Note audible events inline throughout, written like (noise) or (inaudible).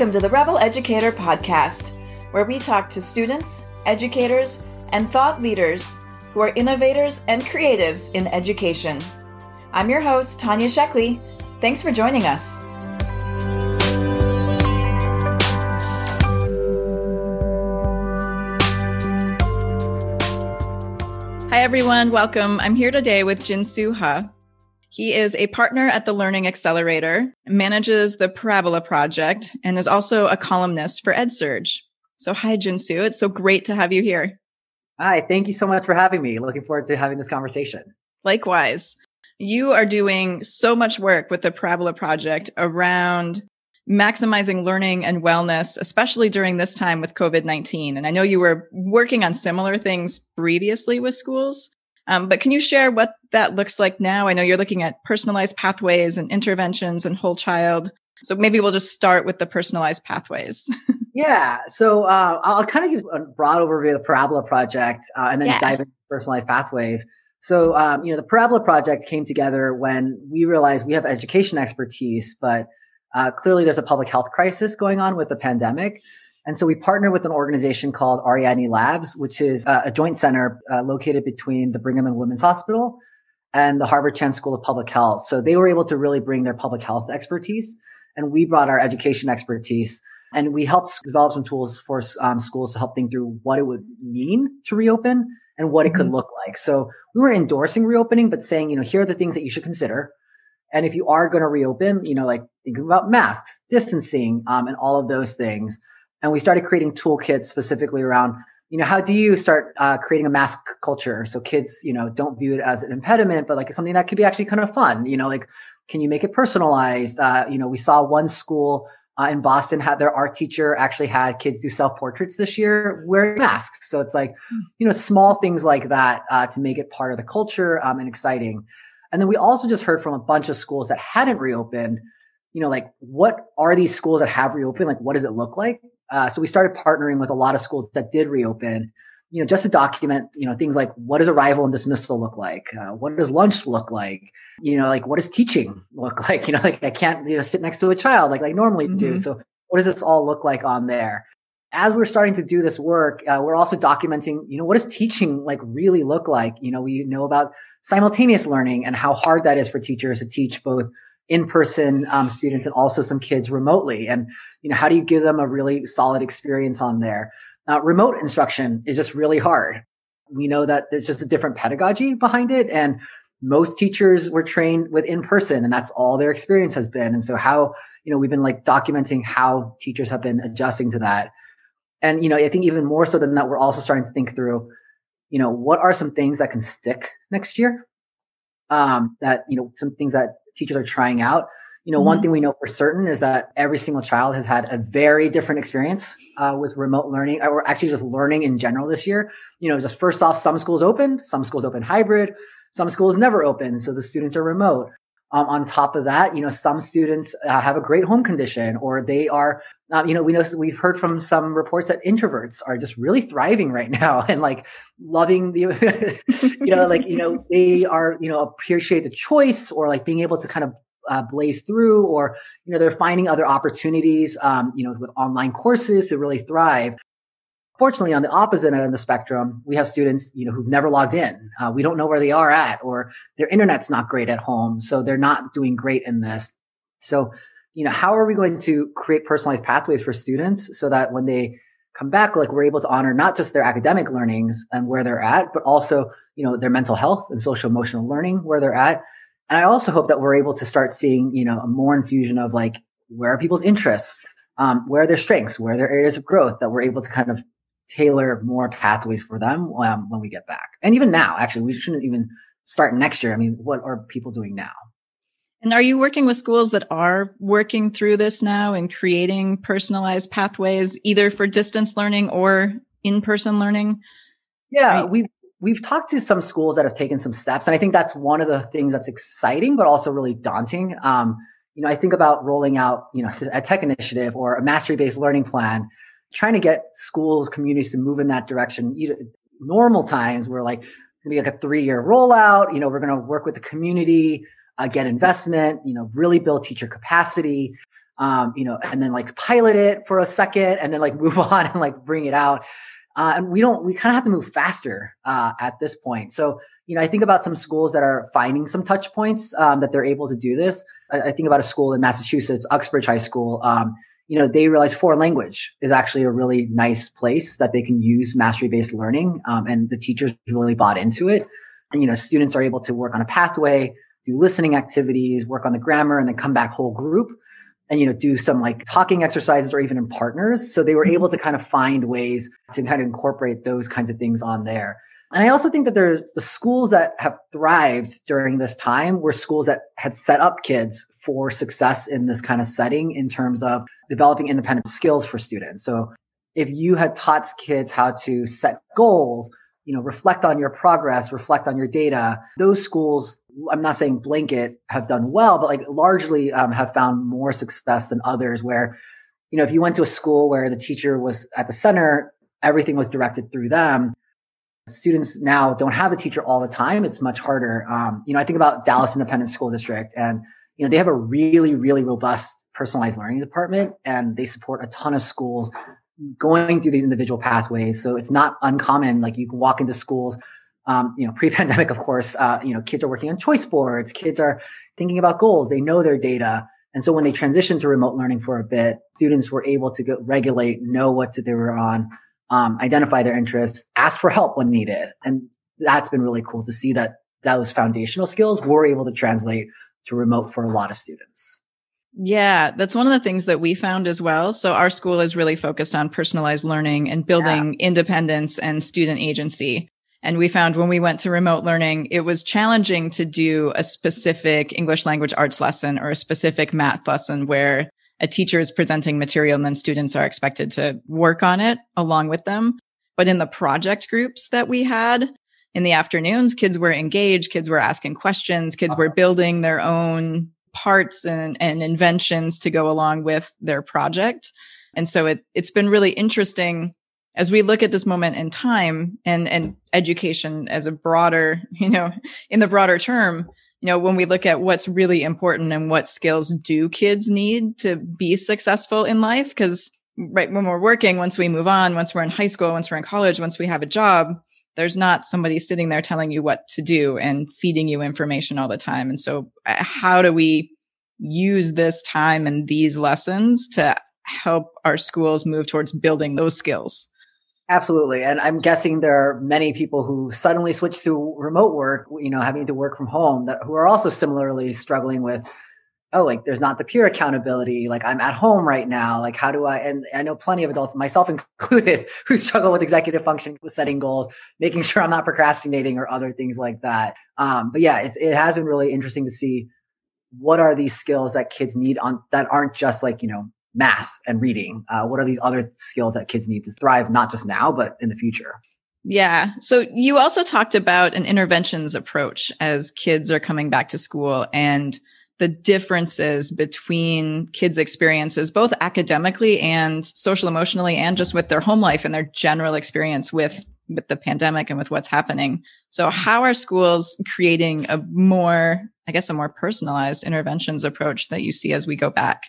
Welcome to the Rebel Educator Podcast, where we talk to students, educators, and thought leaders who are innovators and creatives in education. I'm your host, Tanya Sheckley. Thanks for joining us. Hi, everyone. Welcome. I'm here today with Jin-Soo Huh. He is a partner at the Learning Accelerator, manages the Parabola project, and is also a columnist for EdSurge. So, hi, Jin-Soo. It's so great to have you here. Hi, thank you so much for having me. Looking forward to having this conversation. Likewise. You are doing so much work with the Parabola project around maximizing learning and wellness, especially during this time with COVID 19. And I know you were working on similar things previously with schools. Um, but can you share what that looks like now? I know you're looking at personalized pathways and interventions and whole child. So maybe we'll just start with the personalized pathways. (laughs) yeah. So uh, I'll kind of give a broad overview of the Parabola project uh, and then yeah. dive into personalized pathways. So, um, you know, the Parabola project came together when we realized we have education expertise, but uh, clearly there's a public health crisis going on with the pandemic. And so we partner with an organization called Ariadne Labs, which is uh, a joint center uh, located between the Brigham and Women's Hospital and the Harvard Chan School of Public Health. So they were able to really bring their public health expertise and we brought our education expertise and we helped develop some tools for um, schools to help think through what it would mean to reopen and what it could mm-hmm. look like. So we were endorsing reopening, but saying, you know, here are the things that you should consider. And if you are going to reopen, you know, like thinking about masks, distancing, um, and all of those things. And we started creating toolkits specifically around, you know, how do you start uh, creating a mask culture so kids, you know, don't view it as an impediment, but like something that could be actually kind of fun. You know, like can you make it personalized? Uh, you know, we saw one school uh, in Boston had their art teacher actually had kids do self portraits this year wearing masks. So it's like, hmm. you know, small things like that uh, to make it part of the culture um, and exciting. And then we also just heard from a bunch of schools that hadn't reopened. You know, like what are these schools that have reopened? Like, what does it look like? Uh, so we started partnering with a lot of schools that did reopen, you know, just to document, you know, things like what does arrival and dismissal look like? Uh, what does lunch look like? You know, like what does teaching look (laughs) like? You know, like I can't, you know, sit next to a child like I normally mm-hmm. do. So what does this all look like on there? As we're starting to do this work, uh, we're also documenting, you know, what does teaching like really look like? You know, we know about simultaneous learning and how hard that is for teachers to teach both in-person um, students and also some kids remotely. And you know how do you give them a really solid experience on there? Uh, remote instruction is just really hard. We know that there's just a different pedagogy behind it and most teachers were trained with in person and that's all their experience has been. And so how you know we've been like documenting how teachers have been adjusting to that. And you know i think even more so than that we're also starting to think through you know what are some things that can stick next year? Um, that you know some things that teachers are trying out. You know, mm-hmm. one thing we know for certain is that every single child has had a very different experience uh, with remote learning, or actually just learning in general this year. You know, just first off, some schools open, some schools open hybrid, some schools never open, so the students are remote. Um, on top of that, you know, some students uh, have a great home condition, or they are, uh, you know, we know we've heard from some reports that introverts are just really thriving right (laughs) now and like loving the, (laughs) you know, like you know, they are, you know, appreciate the choice or like being able to kind of uh, blaze through, or you know, they're finding other opportunities, um, you know, with online courses to really thrive. Fortunately, on the opposite end of the spectrum, we have students, you know, who've never logged in. Uh, we don't know where they are at, or their internet's not great at home, so they're not doing great in this. So, you know, how are we going to create personalized pathways for students so that when they come back, like we're able to honor not just their academic learnings and where they're at, but also, you know, their mental health and social emotional learning where they're at. And I also hope that we're able to start seeing, you know, a more infusion of like, where are people's interests? Um, where are their strengths? Where are their areas of growth that we're able to kind of tailor more pathways for them um, when we get back. And even now, actually, we shouldn't even start next year. I mean, what are people doing now? And are you working with schools that are working through this now and creating personalized pathways, either for distance learning or in-person learning? Yeah, we've we've talked to some schools that have taken some steps, and I think that's one of the things that's exciting, but also really daunting. Um, you know, I think about rolling out, you know, (laughs) a tech initiative or a mastery-based learning plan trying to get schools, communities to move in that direction. Normal times we're like, gonna be like a three year rollout. You know, we're going to work with the community, uh, get investment, you know, really build teacher capacity. um, you know, and then like pilot it for a second and then like (laughs) move on and like bring it out. Uh, and we don't, we kind of have to move faster uh, at this point. So, you know, I think about some schools that are finding some touch points um, that they're able to do this. I, I, think about a school in Massachusetts, Uxbridge High School. Um, you know, they realize foreign language is actually a really nice place that they can use mastery based learning. Um, and the teachers really bought into it. And, you know, students are able to work on a pathway, do listening activities, work on the grammar, and then come back whole group and, you know, do some like talking exercises or even in partners. So they were able to kind of find ways to kind of incorporate those kinds of things on there. And I also think that there the schools that have thrived during this time were schools that had set up kids for success in this kind of setting in terms of developing independent skills for students. So if you had taught kids how to set goals, you know, reflect on your progress, reflect on your data, those schools, I'm not saying blanket have done well, but like largely um, have found more success than others where, you know, if you went to a school where the teacher was at the center, everything was directed through them students now don't have the teacher all the time. It's much harder. Um, you know, I think about Dallas Independent School District and, you know, they have a really, really robust personalized learning department and they support a ton of schools going through these individual pathways. So it's not uncommon. Like you can walk into schools, um, you know, (laughs) pre-pandemic, of course, uh, you know, kids are working on choice boards. Kids are thinking about goals. They know their data. And so when they transitioned to remote learning for a bit, students were able to go regulate, know what they were on, um, identify their interests, ask for help when needed. And that's been really cool to see that those foundational skills were able to translate to remote for a lot of students. Yeah, that's one of the things that we found as well. So our school is really focused on personalized learning and building yeah. independence and student agency. And we found when we went to remote learning, it was challenging to do a specific English language arts lesson or a specific math lesson where a teacher is presenting material and then students are expected to work on it along with them. But in the project groups that we had in the afternoons, kids were engaged, kids were asking questions, kids awesome. were building their own parts and, and inventions to go along with their project. And so it, it's been really interesting as we look at this moment in time and, and education as a broader, (laughs) you know, in the broader term, you know, when we look at what's really important and what skills do kids need to be successful in life, because right when we're working, once we move on, once we're in high school, once we're in college, once we have a job, there's not somebody sitting there telling you what to do and feeding you information all the time. And so, uh, how do we use this time and these lessons to help our schools move towards building those skills? Absolutely. And I'm guessing there are many people who suddenly switch to remote work, you know, having to work from home that who are also similarly struggling with, oh, like there's not the peer accountability. Like I'm at home right now. Like how do I, and I know plenty of adults, myself included, (laughs) who struggle with executive function, with setting goals, making sure I'm not procrastinating or other things like that. Um, but yeah, it has been really interesting to see what are these skills that kids need on that aren't just like, you know, math and reading? Uh, what are these other skills that kids need to thrive, not just now, but in the future? Yeah. So you also talked about an interventions approach as kids are coming back to school and the differences between kids' experiences, both academically and social emotionally, and just with their home life and their general experience with, with the pandemic and with what's happening. So how are schools creating a more, I guess, a more personalized interventions approach that you see as we go back?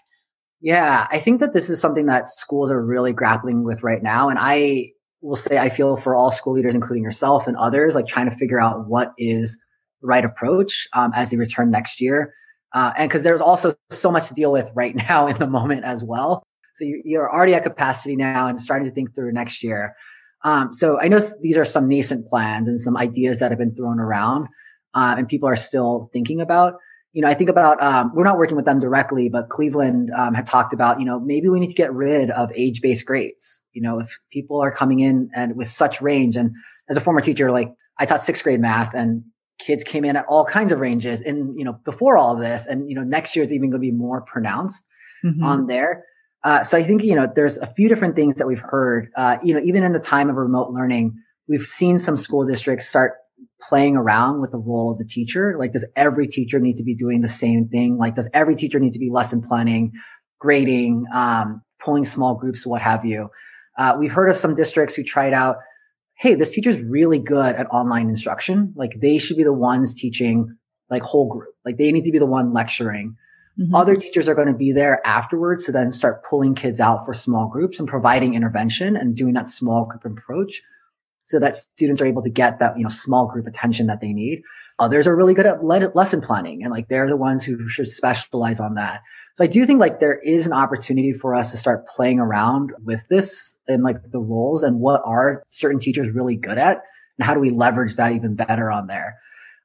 Yeah, I think that this is something that schools are really grappling with right now. And I will say I feel for all school leaders, including yourself and others, like trying to figure out what is the right approach um, as they return next year. Uh, and because there's also so much to deal with right (laughs) now in the moment as well. So you, you're already at capacity now and starting to think through next year. Um, so I know these are some nascent plans and some ideas that have been thrown around uh, and people are still thinking about you know, I think about, um, we're not working with them directly, but Cleveland, um, had talked about, you know, maybe we need to get rid of age based grades. You know, if people are coming in and with such range and as a former teacher, like I taught sixth grade math and kids came in at all kinds of ranges and, you know, before all of this and, you know, next year is even going to be more pronounced mm-hmm. on there. Uh, so I think, you know, there's a few different things that we've heard, uh, you know, even in the time of remote learning, we've seen some school districts start playing around with the role of the teacher? Like, does every teacher need to be doing the same thing? Like, does every teacher need to be lesson planning, grading, um, pulling small groups, what have you? Uh, we've heard of some districts who tried out, hey, this teacher's really good at online instruction. Like, they should be the ones teaching like whole group. Like, they need to be the one lecturing. Mm-hmm. Other teachers are going to be there afterwards to then start pulling kids out for small groups and providing intervention and doing that small group approach so that students are able to get that, you know, small group attention that they need. Others are really good at le- lesson planning and like they're the ones who should specialize on that. So I do think like there is an opportunity for us to start playing around with this and like the roles and what are certain teachers really good at and how do we leverage that even better on there.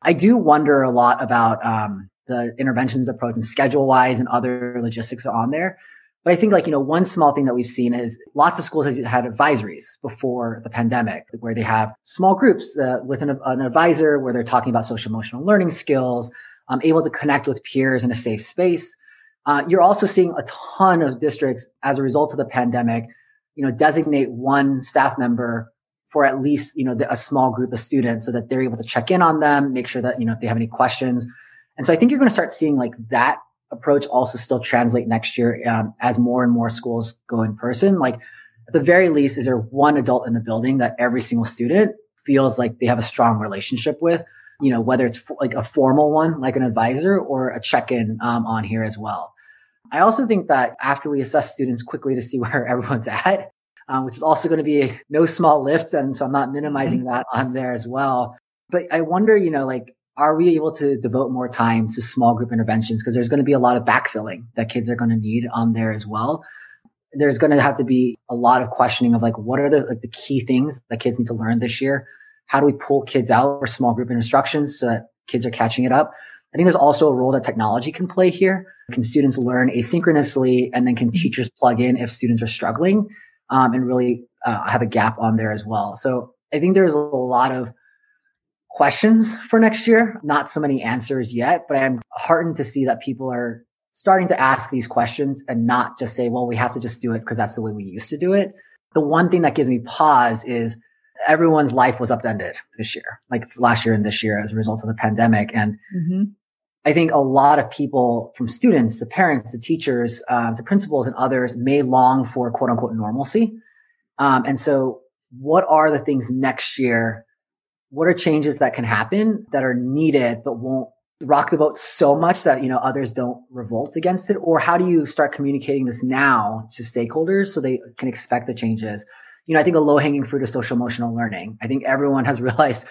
I do wonder a lot about um, the interventions approach and schedule wise and other logistics on there. But I think like, you know, one small thing that we've seen is lots of schools have had advisories before the pandemic where they have small groups uh, with an, an, advisor where they're talking about social emotional learning skills, um, able to connect with peers in a safe space. Uh, you're also seeing a ton of districts as a result of the pandemic, you know, designate one staff member for at least, you know, the, a small group of students so that they're able to check in on them, make sure that, you know, if they have any questions, and so I think you're going to start seeing like that approach also still translate next year um, as more and more schools go in person. Like at the very least, is there one adult in the building that every single student feels like they have a strong relationship with? You know, whether it's like a formal one, like an advisor, or a check-in um, on here as well. I also think that after we assess students quickly to see (laughs) where everyone's at, um, which is also going to be no small lift, and so I'm not minimizing mm-hmm. that on there as well. But I wonder, you know, like are we able to devote more time to small group interventions? Because there's going to be a lot of backfilling that kids are going to need on there as well. There's going to have to be a lot of questioning of like, what are the, like the key things that kids need to learn this year? How do we pull kids out for small group instructions so that kids are catching it up? I think there's also a role that technology can play here. Can students learn asynchronously and then can teachers plug in if students are struggling um, and really uh, have a gap on there as well? So I think there's a lot of questions for next year. Not so many answers yet, but I'm heartened to see that people are starting to ask these questions and not just say, well, we have to just do it because that's the way we used to do it. The one thing that gives me pause is everyone's life was upended this year, like last year and this year as a result of the pandemic. And mm-hmm. I think a lot of people from students to parents to teachers um, to principals and others may long for quote unquote normalcy. Um, and so what are the things next year what are changes that can happen that are needed but won't rock the boat so much that you know others don't revolt against it? Or how do you start communicating this now to stakeholders so they can expect the changes? You know i think a low hanging fruit is social emotional learning. I think everyone has (laughs) realized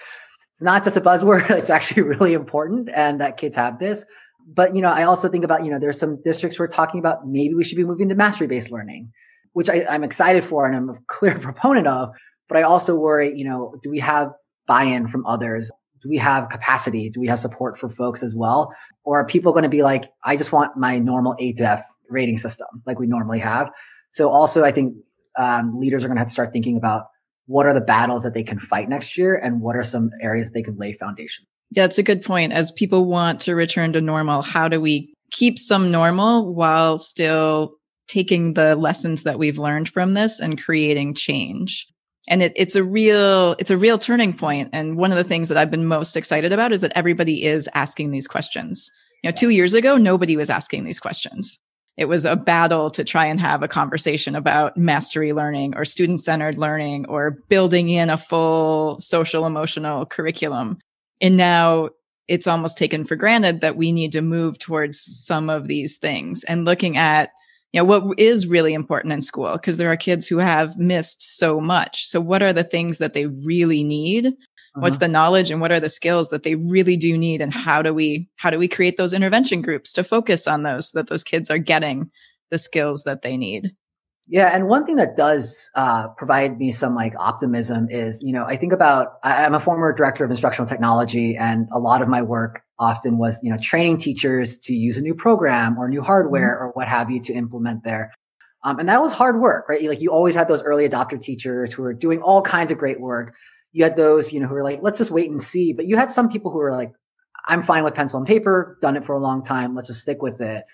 it's not just a buzzword (laughs) it's actually really important and that kids have this. But you know i also think about you know there's some districts who are talking about maybe we should be moving to mastery based learning which I, i'm excited for and i'm a clear (laughs) proponent of but i also worry you know do we have buy-in from others? Do we have capacity? Do we have support for folks as well? Or are people going to be like, I just want my normal A to F rating system like we normally have? So also, I think um, leaders are going to have to start thinking about what are the battles that they can fight next year and what are some areas that they can lay foundation. Yeah, that's a good point. As people want to return to normal, how do we keep some normal while still taking the lessons that we've learned from this and creating change? And it, it's a real it's a real turning point. And one of the things that i've been most excited about is that everybody is asking these questions. You know two years ago nobody was asking these questions. It was a battle to try and have a conversation about mastery learning or student centered learning or building in a full social emotional curriculum. And now it's almost taken for granted that we need to move towards some of these things. And looking at you know what is really important in school because there are kids who have missed so much. So what are the things that they really need? Uh-huh. what's the knowledge and what are the skills that they really do need and how do we how do we create those intervention groups to focus on those so that those kids are getting the skills that they need yeah, and one thing that does uh, provide me some like optimism is, you know, I think about I'm a former director of instructional technology, and a lot of my work often was, you know, training teachers to use a new program or new hardware mm-hmm. or what have you to implement there. Um, and that was hard work, right? Like you always had those early adopter teachers who were doing all kinds of great work. You had those, you know, who were like, let's just wait and see. But you had some people who were like, I'm fine with pencil and paper, done it for a long time. Let's just stick with it.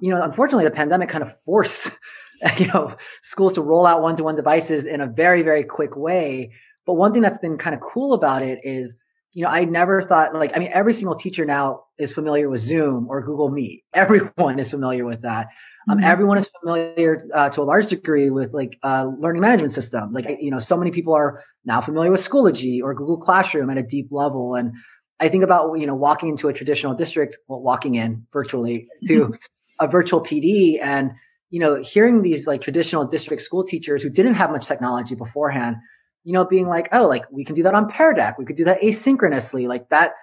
You know, unfortunately, the pandemic kind of forced (laughs) (laughs) you know, schools to roll out one-to-one devices in a very, very quick way. But one thing that's been kind of cool about it is, you know, I never thought like, I mean, every single teacher now is familiar with Zoom or Google Meet. (laughs) Everyone is familiar with that. Um, mm-hmm. everyone is familiar uh, to a large degree with like uh, learning management system. Like, you know, so many people are now familiar with Schoology or Google Classroom at a deep level. And I think about, you know, walking into a traditional district, well, walking in virtually to (laughs) a virtual PD and, you know, hearing these like traditional district school teachers who didn't have much technology beforehand, you know, being like, oh, like we can do that on Pear Deck. We could do that asynchronously. Like that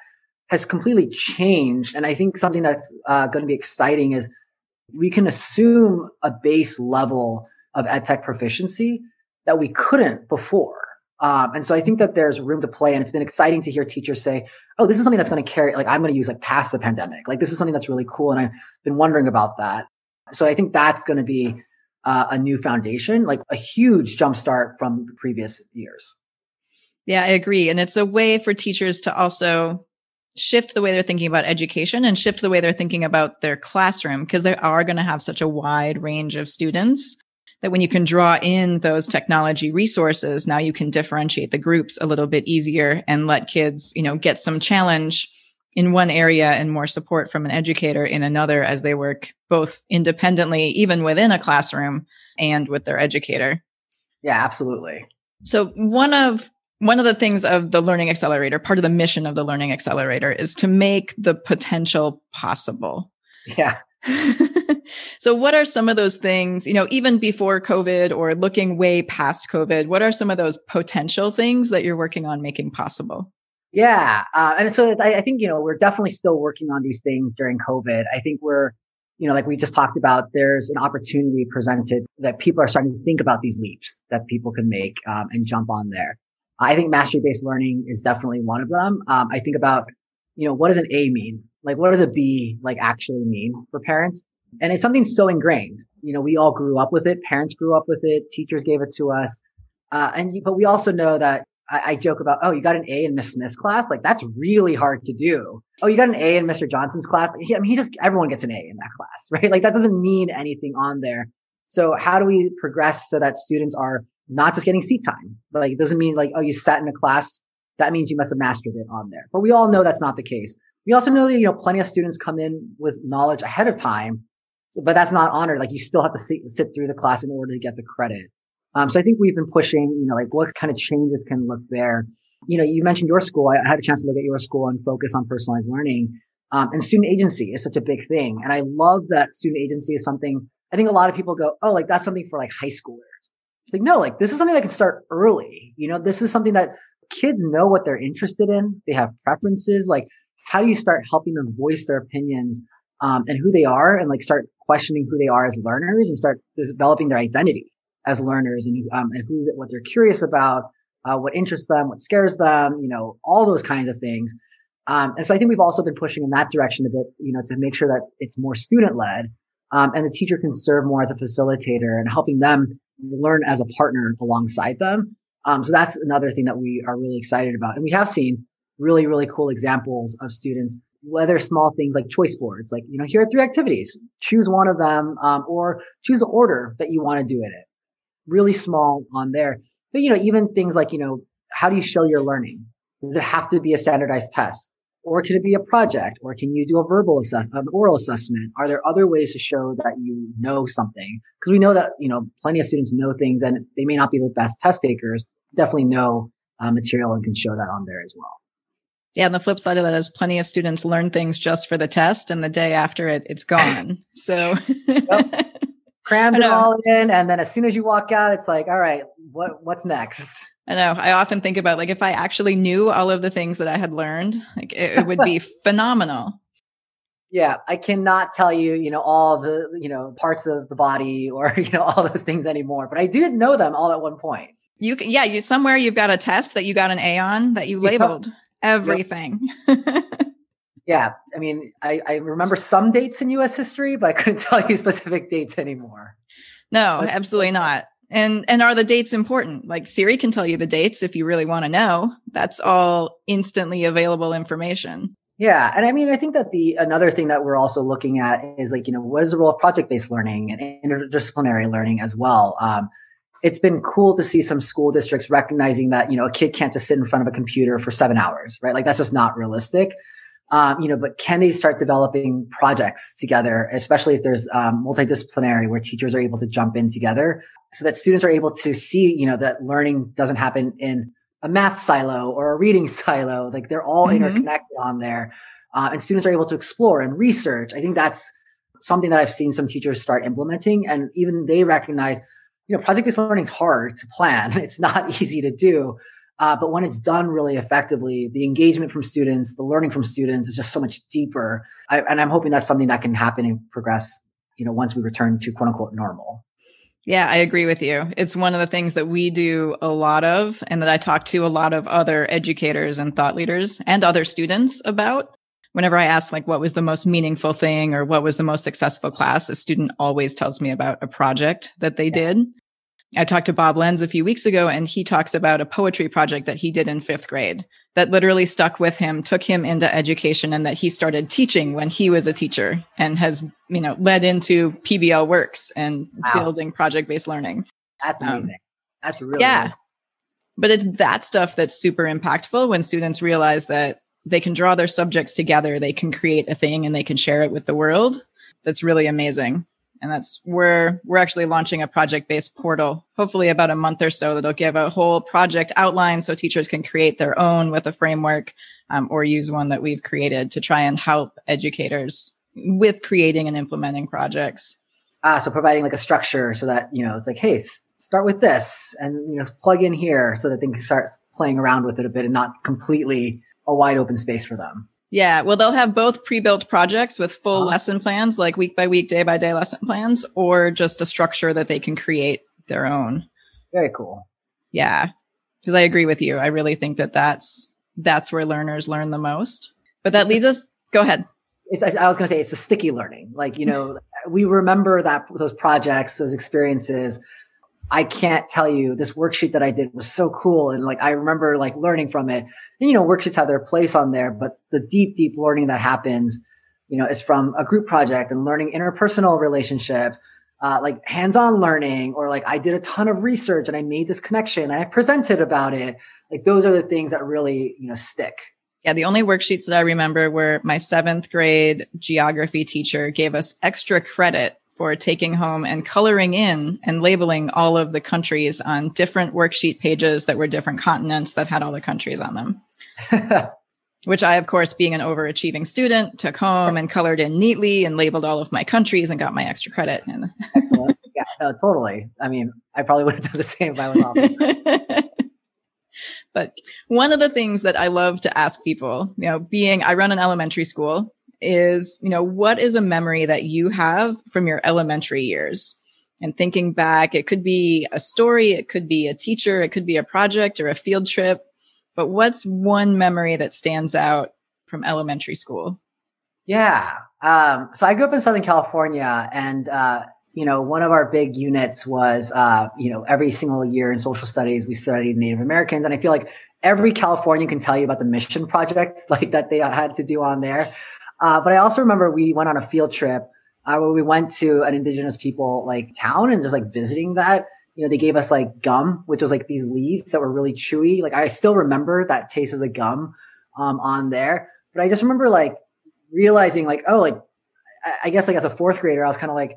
has completely changed. And I think something that's uh, going to be exciting is we can assume a base level of edtech proficiency that we couldn't before. Um, and so I think that there's room to play. And it's been exciting to hear teachers say, oh, this is something that's going to carry, like I'm going to use like past the pandemic. Like this is something that's really cool. And I've been wondering about that. So I think that's going to be uh, a new foundation, like a huge jumpstart from the previous years. Yeah, I agree. And it's a way for teachers to also shift the way they're thinking about education and shift the way they're thinking about their classroom because they are going to have such a wide range of students that when you can draw in those technology resources, now you can differentiate the groups a little bit easier and let kids, you know, get some challenge in one area and more support from an educator in another as they work both independently, even within a classroom and with their educator. Yeah, absolutely. So one of one of the things of the learning accelerator, part of the mission of the learning accelerator is to make the potential possible. Yeah. (laughs) so what are some of those things, you know, even before COVID or looking way past COVID, what are some of those potential things that you're working on making possible? Yeah. Uh, and so I, I, think, you know, we're definitely still working on these things during COVID. I think we're, you know, like we just talked about, there's an opportunity presented that people are starting to think about these leaps that people can make um, and jump on there. I think mastery based learning is definitely one of them. Um, I think about, you know, what does an A mean? Like, what does a B like actually mean for parents? And it's something so ingrained. You know, we all grew up with it. Parents grew up with it. Teachers gave it to us. Uh, and, but we also know that I, I, joke about, oh, you got an A in Miss Smith's class. Like that's really hard to do. Oh, you got an A in Mr. Johnson's class. He, I mean, he just, everyone gets an A in that class, (laughs) right? Like that doesn't mean anything on there. So how do we progress so that students are not just getting seat time. Like it doesn't mean like, oh, you sat in a class. That means you must have mastered it on there. But we all know that's not the case. We also know that, you know, plenty of students come in with knowledge ahead of time, but that's not honored. Like you still have to sit, sit through the class in order to get the credit. Um, so I think we've been pushing, you know, like what kind of changes can look there. You know, you mentioned your school. I had a chance to look at your school and focus on personalized learning. Um, and student agency is such a big thing. And I love that student agency is something I think a lot of people go, Oh, like that's something for like high schoolers. It's like, no, like this is something that can start early. You know, this is something that kids know what they're interested in. They have preferences. Like, how do you start helping them voice their opinions um, and who they are and like start questioning who they are as learners and start developing their identity as learners and, um, and who's what they're curious about, uh, what interests them, what scares them, you know, all those kinds of things. Um, and so I think we've also been pushing in that direction a bit, you know, to make sure that it's more student led. Um, and the teacher can serve more as a facilitator and helping them learn as a partner alongside them. Um, so that's another thing that we are really excited about. And we have seen really, really cool examples of students, whether small things like choice boards, like, you know, here are three activities, choose one of them, um, or choose an order that you want to do in it. Really small on there. But, you know, even things like, you know, how do you show your learning? Does it have to be a standardized test? Or can it be a project? Or can you do a verbal assessment, an oral assessment? Are there other ways to show that you know something? Because we know that, you know, plenty of students know things and they may not be the best test takers, definitely know uh, material and can show that on there as well. Yeah, and the flip side of that is plenty of students learn things just for the test, and the day after it, it's gone. (laughs) So yep. Crammed it all in, and then as soon as you walk out, it's like, all right, what what's next? I know. I often think about like if I actually knew all of the things that I had learned, like it, it would be (laughs) phenomenal. Yeah, I cannot tell you, you know, all the, you know, parts of the body or, (laughs) you know, all those things anymore, but I did know them all at one point. You can, yeah, you somewhere you've got a test that you got an A on that you labeled yep. everything. Yep. (laughs) yeah, I mean, I, I remember some dates in US history, but I couldn't (laughs) tell you specific dates anymore. No, absolutely not. And and are the dates important? Like Siri can tell you the dates if you really want to know. That's all instantly available information. Yeah, and I mean, I think that the another thing that we're also looking at is like, you know, what is the role of project-based learning and interdisciplinary learning as well? Um, it's been cool to see some school districts recognizing that you know a kid can't just sit in front of a computer for seven hours, right? Like that's just not realistic. Um, you know, but can they start developing projects together, especially if there's um, multidisciplinary where teachers are able to jump in together? so that students are able to see, you know, that learning doesn't happen in a math silo or a reading (laughs) silo. Like they're all mm-hmm. interconnected on there. Uh, and students are able to explore and research. I think that's something that I've seen some teachers start implementing and even they recognize, you know, project based learning is hard to plan. (laughs) It's not (laughs) easy to do. Uh, but when it's done really effectively, the engagement from students, the learning from students is just so much deeper. I, and I'm hoping that's something that can happen and progress, you know, once we return to quote unquote normal. Yeah, I agree with you. It's one of the things that we do a lot of and that I talk to a lot of other educators and thought leaders and other students about. Whenever I ask like what was the most meaningful thing or what was the most successful class, a student always tells me about a project that they yeah. did. I talked to Bob Lenz a few weeks ago and he talks about a poetry project that he did in fifth grade that literally stuck with him, took him into education and that he started teaching when he was a teacher and has, you know, led into PBL works and wow. building project based learning. That's um, amazing. Um, that's really Yeah. Cool. But it's that stuff that's super impactful when students realize that they can draw their subjects together, they can create a thing and they can share it with the world. That's really amazing and that's where we're actually launching a project based portal hopefully about a month or so that'll give a whole project outline so teachers can create their own with a framework um, or use one that we've created to try and help educators with creating and implementing projects. Ah so providing like a structure so that you know it's like hey start with this and you know plug in here so that they can start playing around with it a bit and not completely a wide open space for them yeah, well, they'll have both pre-built projects with full uh-huh. lesson plans, like week by week, day by day lesson plans, or just a structure that they can create their own. Very cool. Yeah, because I agree with you. I really think that that's that's where learners learn the most. But that it's leads a, us. Go ahead. I was going to say it's the sticky learning. Like you know, we remember that those projects, those experiences I can't tell you this worksheet that I did was so cool. And like, I remember like learning from it. And, you know, worksheets have their place on there, but the deep, deep learning that happens, you know, is from a group project and learning interpersonal relationships, uh, like hands-on learning, or like I did a ton of research and I made this connection. And I presented about it. Like those are the things that really, you know, stick. Yeah, the only worksheets that I remember were my seventh grade geography teacher gave us extra credit for taking home and coloring in and labeling all of the countries on different worksheet pages that were different continents that had all the countries on them. (laughs) Which I, of course, being an overachieving student, took home and colored in neatly and labeled all of my countries and got my extra credit. (laughs) Excellent. Yeah, no, totally. I mean, I probably would have done the same if I was (laughs) but one of the things that I love to ask people, you know, being I run an elementary school is, you know, what is a memory that you have from your elementary years? And thinking back, it could be a story, it could be a teacher, it could be a project or a field trip. But what's one memory that stands out from elementary school? Yeah. Um, so I grew up in Southern California and, uh, you know, one of our big units was, uh, you know, every single year in social studies, we studied Native Americans. And I feel like every Californian can tell you about the mission project, (laughs) like that they had to do on there. Uh, but I also remember we went on a field trip uh, where we went to an indigenous people like town and just like visiting that. You know, they gave us like gum, which was like these leaves that were really chewy. Like I still remember that taste of the gum um, on there. But I just remember like realizing like, oh, like I, guess like as a fourth grader, I was kind of like,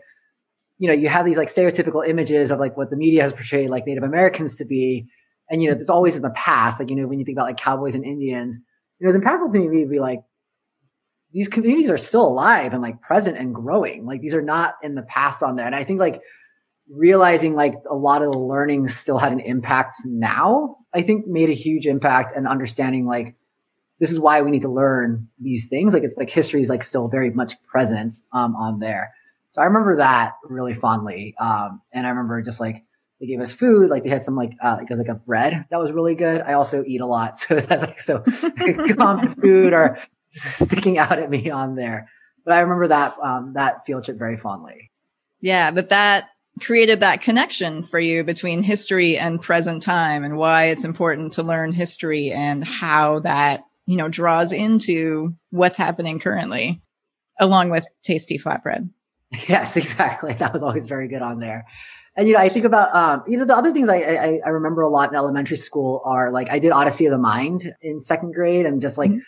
you know, you have these like stereotypical images of like what the media has portrayed like Native Americans to be. And, you know, it's always in the past. Like, you know, when you think about like cowboys and Indians, you know, it's impactful to me to be like, these communities are still alive and like present and growing. Like these are not in the past on there. And I think like realizing like a lot of the learning still had an impact now, I think made a huge impact and understanding like this is why we need to learn these things. Like it's like history is like still very much present um, on there. So I remember that really fondly. Um, and I remember just like they gave us food, like they had some like uh, it was like a bread that was really good. I also eat a lot, (laughs) so that's like so (laughs) common food or (laughs) sticking out at me on there. But I remember that um, that field trip very fondly. Yeah, but that created that connection for you between history and present time and why it's important to learn history and how that, you know, draws into what's happening currently along with tasty flatbread. (laughs) Yes, exactly. That was always very good on there. And you know, I think about um, you know the other things I, I, I remember a lot in elementary school are like I did Odyssey of the Mind in second grade, and just like mm-hmm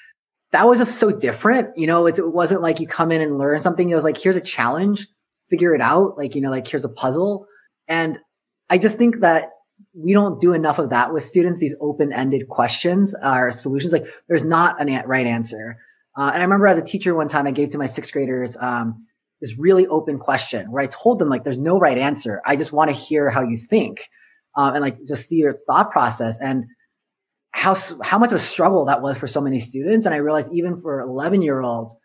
that was just so different. You know, it wasn't like you come in and learn something. It was like, here's a challenge, figure it out. Like, you know, like here's a puzzle. And I just think that we don't do enough of that with students. These open-ended questions are solutions. Like there's not a right answer. Uh, and I remember as a teacher one time I gave to my sixth graders, um, this really open question where I told them like, there's no right answer. I just want to hear how you think. Um, and like just see your thought process and how, how much of a struggle that was for so many students. And I realized even for 11 year olds,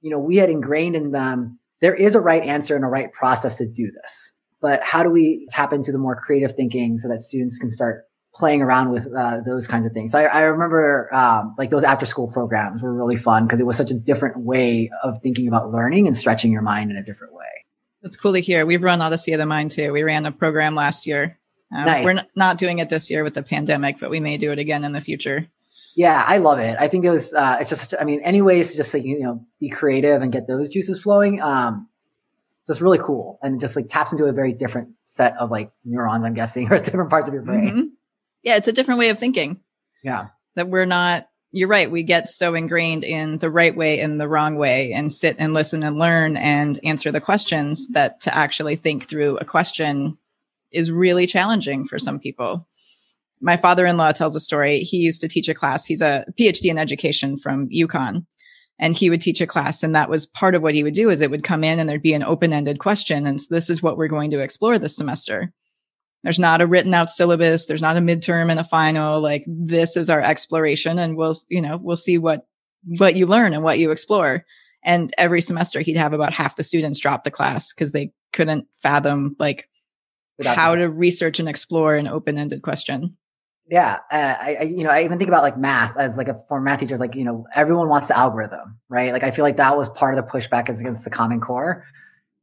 you know, we had ingrained in them, there is a right answer and a right process to do this. But how do we tap into the more creative thinking so that students can start playing around with uh, those kinds of things. So I, I remember um, like those after school programs were really fun because it was such a different way of thinking about learning and stretching your mind in a different way. That's cool to hear. We've run Odyssey of the Mind too. We ran a program last year. Um, nice. We're not doing it this year with the pandemic, but we may do it again in the future. Yeah, I love it. I think it was. Uh, it's just. I mean, anyways, just like you know, be creative and get those juices flowing. Um, just really cool, and just like taps into a very different set of like neurons. I'm guessing, (laughs) or different parts of your brain. Mm-hmm yeah, it's a different way of thinking. Yeah. That we're not, you're right. We get so ingrained in the right way and the wrong way and sit and listen and learn and answer the questions that to actually think through a question is really challenging for some people. My father in law tells a story. He used to teach a class. He's a PhD in education from UConn and he would teach a class and that was part of what he would do is it would come in and there'd be an open-ended question and so this is what we're going to explore this semester there's not a written out syllabus. There's not a midterm and a final. Like this is our exploration and we'll, you know, we'll see what, what you learn and what you explore. And every semester he'd have about half the students drop the class because they couldn't fathom like How to research and explore an open-ended question. Yeah, uh, I, I, you know, I even think about like math as like a former math teacher. Like, you know, everyone wants the algorithm, right? Like, I feel like that was part of the pushback is against the Common Core.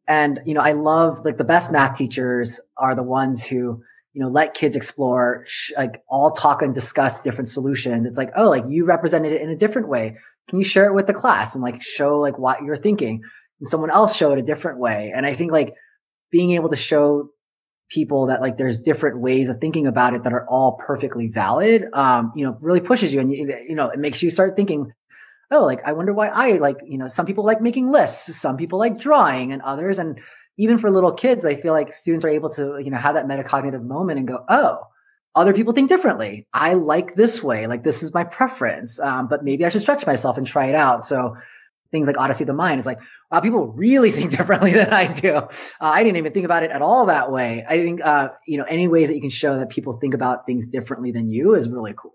And, you know, I love like the best math teachers are the ones who, you know, let kids explore, sh- like all talk and discuss different solutions. It's like, oh, like you represented it in a different way. Can you share it with the class and like show like what you're thinking? And someone else show it a different way. And I think like being able to show people that like there's different ways of thinking about it that are all perfectly valid, um, you know, really pushes you and you, you know, it makes you start thinking, oh, like, I wonder why I like, you know, some people like making lists, some people like drawing and others. And even for little kids, I feel like students are able to, you know, have that metacognitive moment and go, oh, other people think differently. I like this way. Like, this is my preference. Um, but maybe I should stretch myself and try it out. So things like Odyssey of the Mind is like, wow, people really (laughs) think differently than I do. Uh, I didn't even think about it at all that way. I think, uh, you know, any ways that you can show that people think about things differently than you is really cool.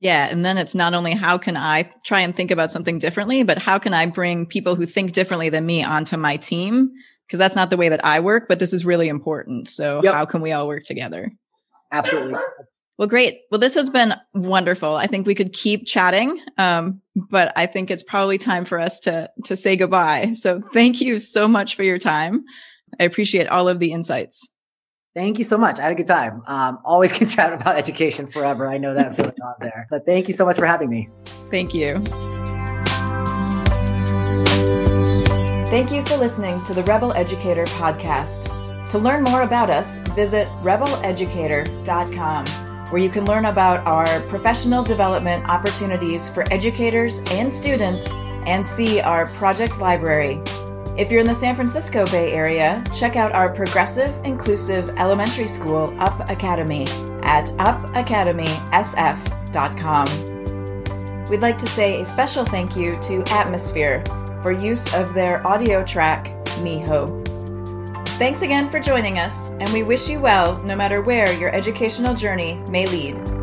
Yeah. And then it's not only how can I try and think about something differently, but how can I bring people who think differently than me onto my team? Because that's not the way that I work, but this is really important. So yep. how can we all work together? Absolutely. Well, great. Well, this has been wonderful. I think we could keep chatting, um, but I think it's probably time for us to to say goodbye. So, thank you so much for your time. I appreciate all of the insights. Thank you so much. I had a good time. Um, always (laughs) can chat about education forever. I know that feeling on there. But thank you so much for having me. Thank you. Thank you for listening to the Rebel Educator podcast. To learn more about us, visit rebeleducator.com, where you can learn about our professional development opportunities for educators and students and see our project library. If you're in the San Francisco Bay Area, check out our progressive, inclusive elementary school, Up Academy, at upacademysf.com. We'd like to say a special thank you to Atmosphere for use of their audio track, Miho. Thanks again for joining us, and we wish you well no matter where your educational journey may lead.